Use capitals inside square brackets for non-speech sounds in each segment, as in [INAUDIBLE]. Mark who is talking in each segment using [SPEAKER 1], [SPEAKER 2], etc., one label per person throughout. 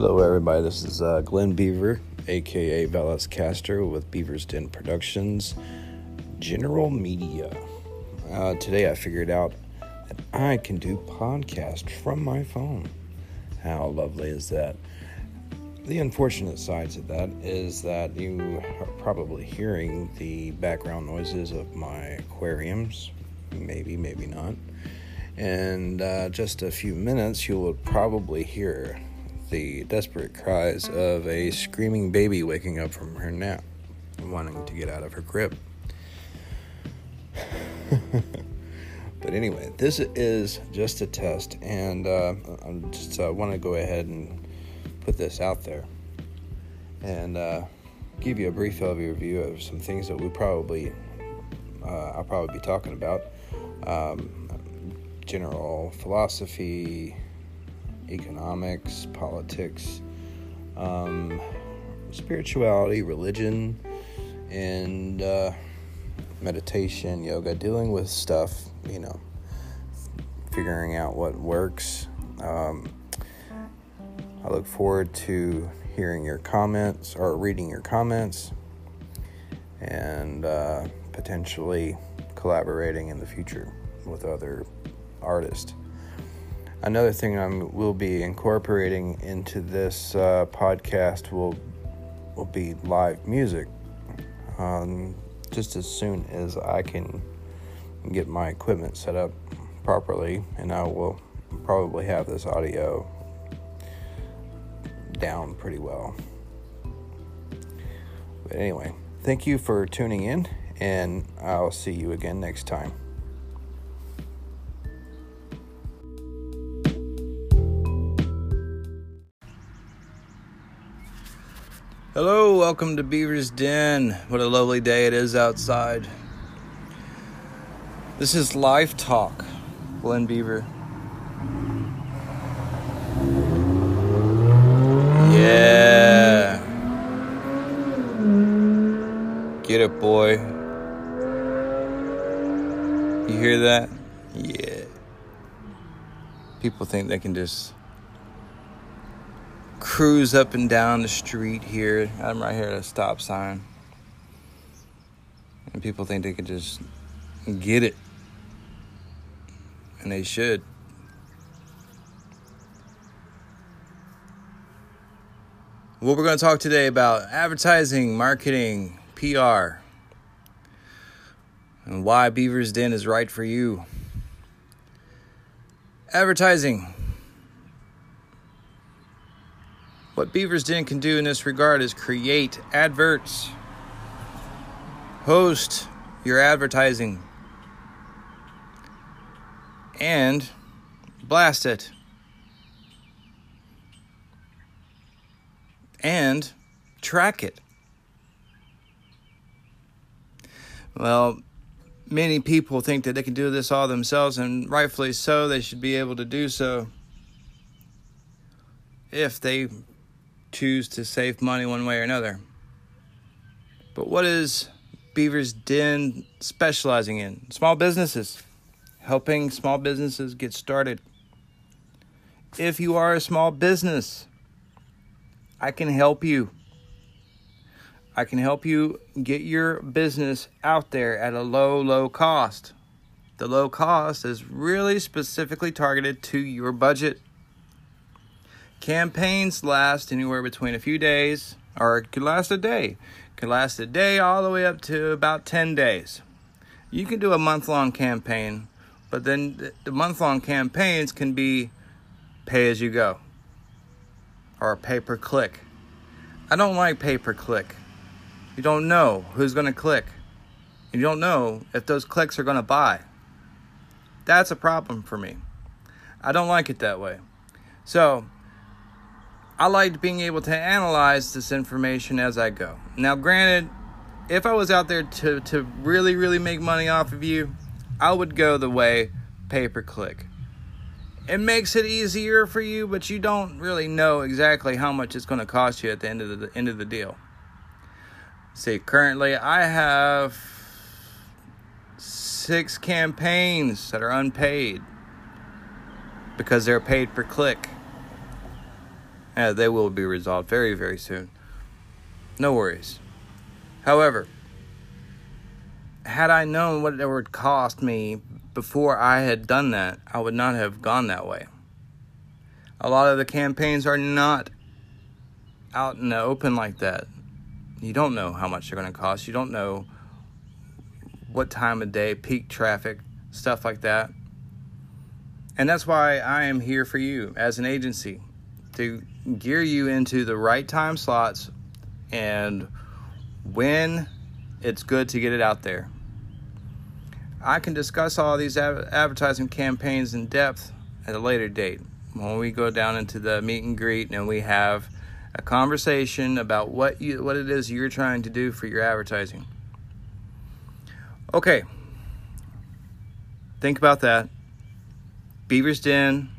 [SPEAKER 1] Hello, everybody. This is uh, Glenn Beaver, aka Velas Caster, with Beaver's Den Productions, General Media. Uh, today, I figured out that I can do podcast from my phone. How lovely is that? The unfortunate sides of that is that you are probably hearing the background noises of my aquariums. Maybe, maybe not. And uh, just a few minutes, you will probably hear the desperate cries of a screaming baby waking up from her nap, wanting to get out of her crib. [LAUGHS] but anyway, this is just a test, and uh, I just uh, want to go ahead and put this out there and uh, give you a brief overview of some things that we probably uh, I'll probably be talking about. Um, general philosophy, economics, politics, um, spirituality, religion, and uh, meditation, yoga, dealing with stuff, you know, figuring out what works. Um, I look forward to hearing your comments or reading your comments and uh, potentially collaborating in the future with other artists. Another thing I will be incorporating into this uh, podcast will will be live music. Um, just as soon as I can get my equipment set up properly, and I will probably have this audio down pretty well. But anyway, thank you for tuning in, and I'll see you again next time. Hello, welcome to Beaver's Den. What a lovely day it is outside. This is Life Talk, Glenn Beaver. Yeah. Get it, boy. You hear that? Yeah. People think they can just cruise up and down the street here. I'm right here at a stop sign. And people think they can just get it. And they should. What we're going to talk today about advertising, marketing, PR, and why Beaver's Den is right for you. Advertising. What Beaver's Den can do in this regard is create adverts, host your advertising, and blast it. And track it. Well, many people think that they can do this all themselves, and rightfully so, they should be able to do so if they choose to save money one way or another. But what is Beaver's Den specializing in? Small businesses, helping small businesses get started. If you are a small business, I can help you. I can help you get your business out there at a low, low cost. The low cost is really specifically targeted to your budget. Campaigns last anywhere between a few days, or it could last a day. It could last a day all the way up to about 10 days. You can do a month long campaign, but then the month long campaigns can be pay as you go or pay per click. I don't like pay per click. You don't know who's going to click. You don't know if those clicks are going to buy. That's a problem for me. I don't like it that way. So, I liked being able to analyze this information as I go. Now, granted, if I was out there to, to really, really make money off of you, I would go the way pay per click. It makes it easier for you, but you don't really know exactly how much it's going to cost you at the end of the end of the deal. See, currently I have six campaigns that are unpaid because they're paid per click. Uh, they will be resolved very, very soon. No worries. However, had I known what it would cost me before I had done that, I would not have gone that way. A lot of the campaigns are not out in the open like that. You don't know how much they're going to cost. You don't know what time of day, peak traffic, stuff like that. And that's why I am here for you as an agency to gear you into the right time slots and when it's good to get it out there. I can discuss all these advertising campaigns in depth at a later date when we go down into the meet and greet and we have a conversation about what you what it is you're trying to do for your advertising. Okay. Think about that. Beaver's Den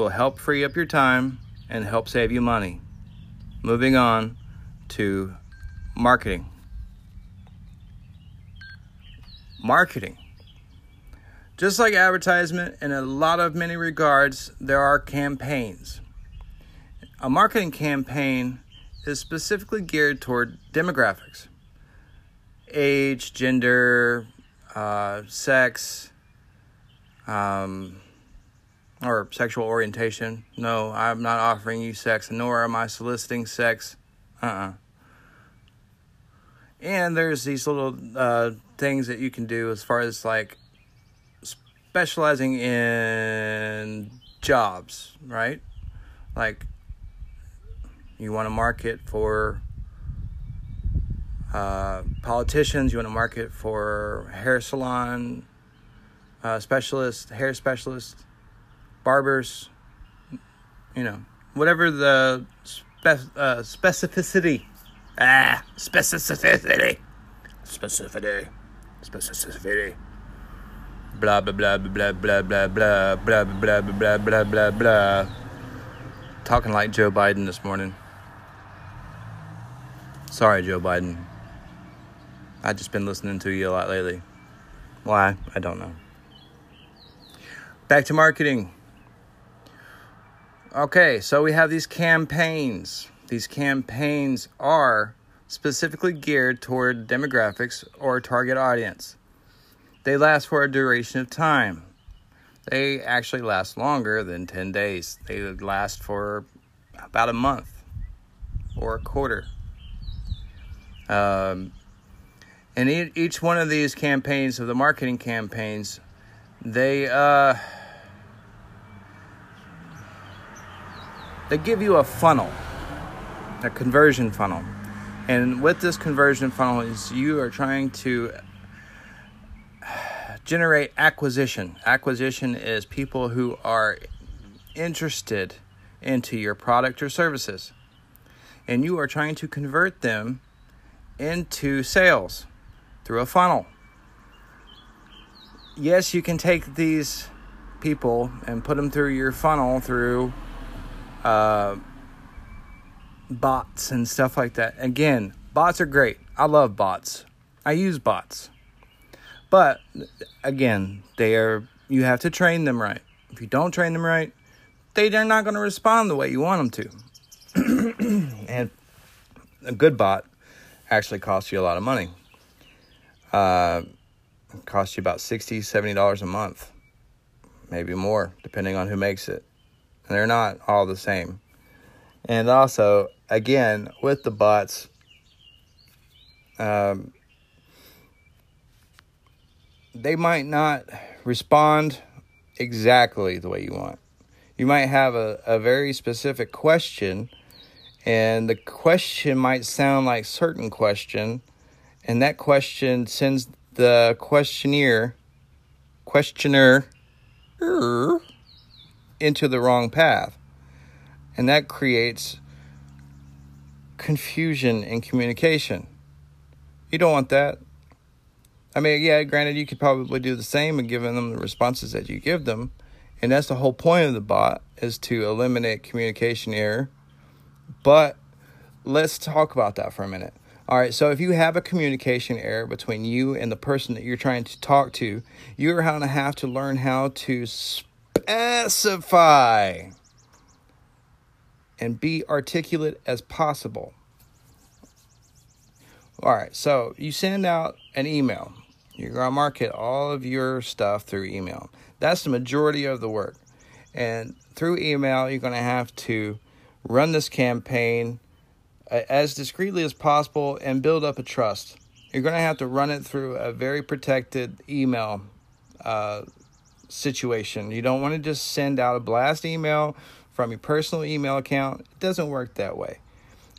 [SPEAKER 1] will help free up your time and help save you money. Moving on to marketing. Marketing. Just like advertisement, in a lot of many regards, there are campaigns. A marketing campaign is specifically geared toward demographics age, gender, uh, sex, um, or sexual orientation. No, I'm not offering you sex, nor am I soliciting sex. Uh uh-uh. uh And there's these little uh, things that you can do as far as like specializing in jobs, right? Like you want to market for uh, politicians, you want to market for hair salon uh, specialists, hair specialists, barbers, you know, whatever the spe- uh, specificity. Ah, specificity. Specificity. Specificity blah blah blah blah blah blah blah blah blah blah blah blah blah blah talking like Joe Biden this morning. Sorry, Joe Biden. I've just been listening to you a lot lately. Why? I don't know. Back to marketing. Okay, so we have these campaigns. These campaigns are specifically geared toward demographics or target audience. They last for a duration of time. They actually last longer than 10 days. They last for about a month or a quarter. Um, and each one of these campaigns, of the marketing campaigns, they uh, they give you a funnel, a conversion funnel, and with this conversion funnel is you are trying to generate acquisition. Acquisition is people who are interested into your product or services. And you are trying to convert them into sales through a funnel. Yes, you can take these people and put them through your funnel through uh, bots and stuff like that. Again, bots are great. I love bots. I use bots. But again, they are you have to train them right. If you don't train them right, they are not going to respond the way you want them to. [CLEARS THROAT] and a good bot actually costs you a lot of money. Uh, costs you about 60 $70 a month, maybe more, depending on who makes it. They're not all the same. And also, again, with the bots, um, they might not respond exactly the way you want. You might have a, a very specific question, and the question might sound like certain question, and that question sends the questionnaire questioner into the wrong path. And that creates confusion in communication. You don't want that. I mean, yeah, granted, you could probably do the same and giving them the responses that you give them. And that's the whole point of the bot is to eliminate communication error. But let's talk about that for a minute. All right, so if you have a communication error between you and the person that you're trying to talk to, you're going to have to learn how to specify and be articulate as possible. All right, so you send out an email. You're going to market all of your stuff through email. That's the majority of the work. And through email, you're going to have to run this campaign uh, as discreetly as possible and build up a trust. You're going to have to run it through a very protected email uh, situation. You don't want to just send out a blast email from your personal email account. It doesn't work that way.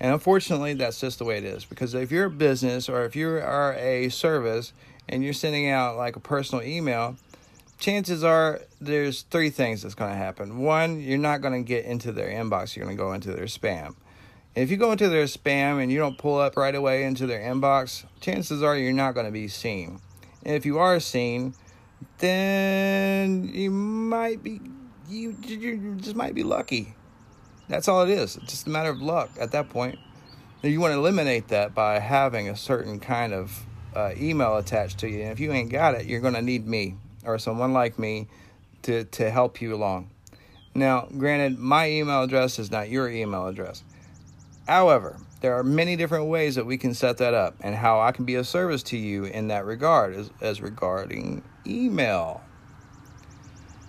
[SPEAKER 1] And unfortunately, that's just the way it is. Because if you're a business or if you are a service and you're sending out like a personal email, chances are there's three things that's going to happen. One, you're not going to get into their inbox, you're going to go into their spam. If you go into their spam and you don't pull up right away into their inbox, chances are you're not going to be seen. And if you are seen, then you might be you, you just might be lucky. That's all it is. It's just a matter of luck at that point. You want to eliminate that by having a certain kind of uh, email attached to you. And if you ain't got it, you're going to need me or someone like me to, to help you along. Now, granted, my email address is not your email address. However, there are many different ways that we can set that up and how I can be of service to you in that regard as, as regarding email.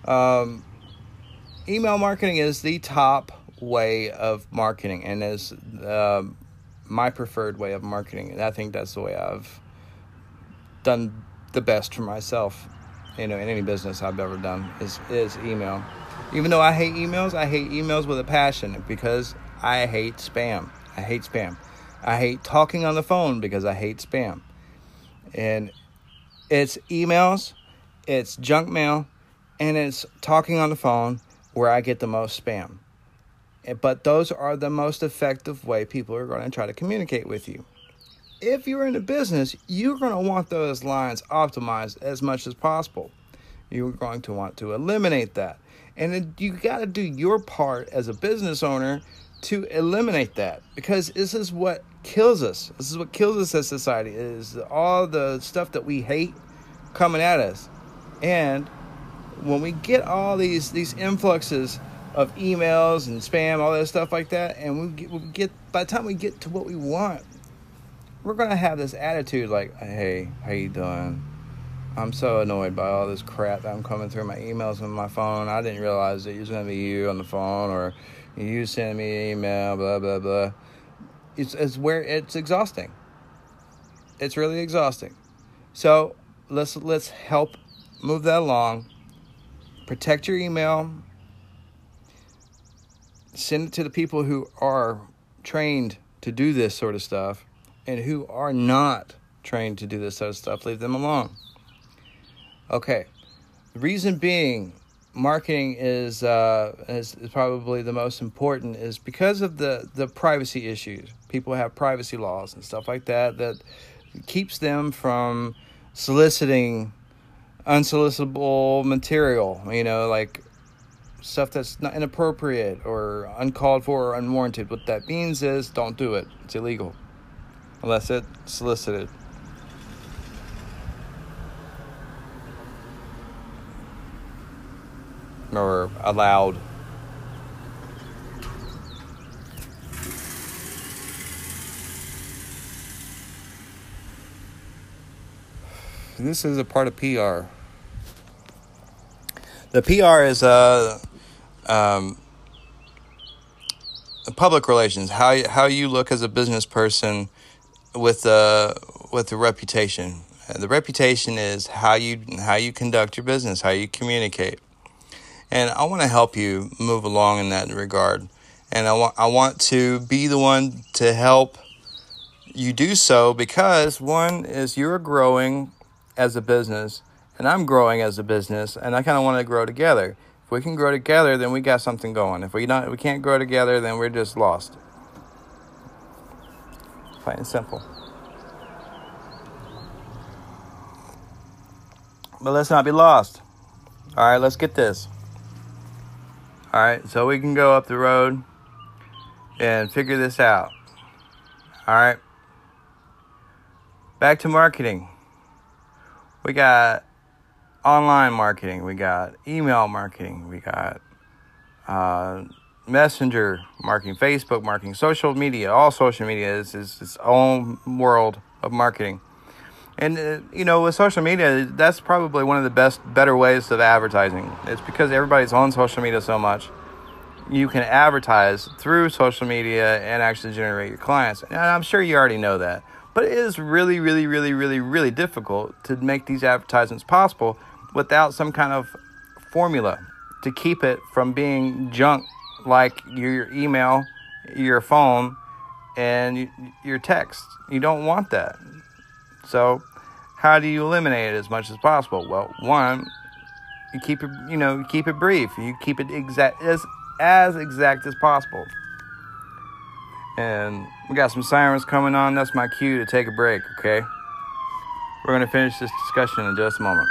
[SPEAKER 1] Um, email marketing is the top way of marketing and is uh, my preferred way of marketing. And I think that's the way I've done the best for myself. You know, in any business I've ever done is is email. Even though I hate emails, I hate emails with a passion because I hate spam. I hate spam. I hate talking on the phone because I hate spam. And it's emails, it's junk mail, and it's talking on the phone where I get the most spam. But those are the most effective way people are going to try to communicate with you. If you're in a business, you're going to want those lines optimized as much as possible. You're going to want to eliminate that. And you got to do your part as a business owner to eliminate that because this is what kills us. This is what kills us as society is all the stuff that we hate coming at us. And when we get all these these influxes of emails and spam, all that stuff like that, and we get, we get by the time we get to what we want, we're gonna have this attitude like, "Hey, how you doing? I'm so annoyed by all this crap that I'm coming through my emails and my phone. I didn't realize it was gonna be you on the phone or you sending me an email, blah blah blah." It's, it's where it's exhausting. It's really exhausting. So let's let's help move that along protect your email, send it to the people who are trained to do this sort of stuff and who are not trained to do this sort of stuff, leave them alone. Okay. The reason being marketing is, uh, is, is probably the most important is because of the, the privacy issues. People have privacy laws and stuff like that that keeps them from soliciting unsolicitable material, you know, like stuff that's not inappropriate or uncalled for or unwarranted. What that means is don't do it. It's illegal unless it's solicited. Or allowed. This is a part of PR. The PR is uh, um, public relations. How how you look as a business person with uh, with the reputation. The reputation is how you how you conduct your business, how you communicate. And I want to help you move along in that regard. And I want I want to be the one to help you do so because one is you're growing as a business and I'm growing as a business and I kind of want to grow together. If we can grow together, then we got something going. If we don't we can't grow together, then we're just lost. Plain and simple. But let's not be lost. All right, let's get this. All right, so we can go up the road and figure this out. All right. Back to marketing we got online marketing, we got email marketing, we got uh, messenger marketing, Facebook marketing, social media. All social media is, is its own world of marketing. And uh, you know, with social media, that's probably one of the best, better ways of advertising. It's because everybody's on social media so much. You can advertise through social media and actually generate your clients. And I'm sure you already know that. But it is really, really, really, really, really difficult to make these advertisements possible without some kind of formula to keep it from being junk like your email, your phone, and your text. You don't want that. So, how do you eliminate it as much as possible? Well, one, you keep it, you know, you keep it brief. You keep it exact as as exact as possible. And we got some sirens coming on. That's my cue to take a break, okay? We're going to finish this discussion in just a moment.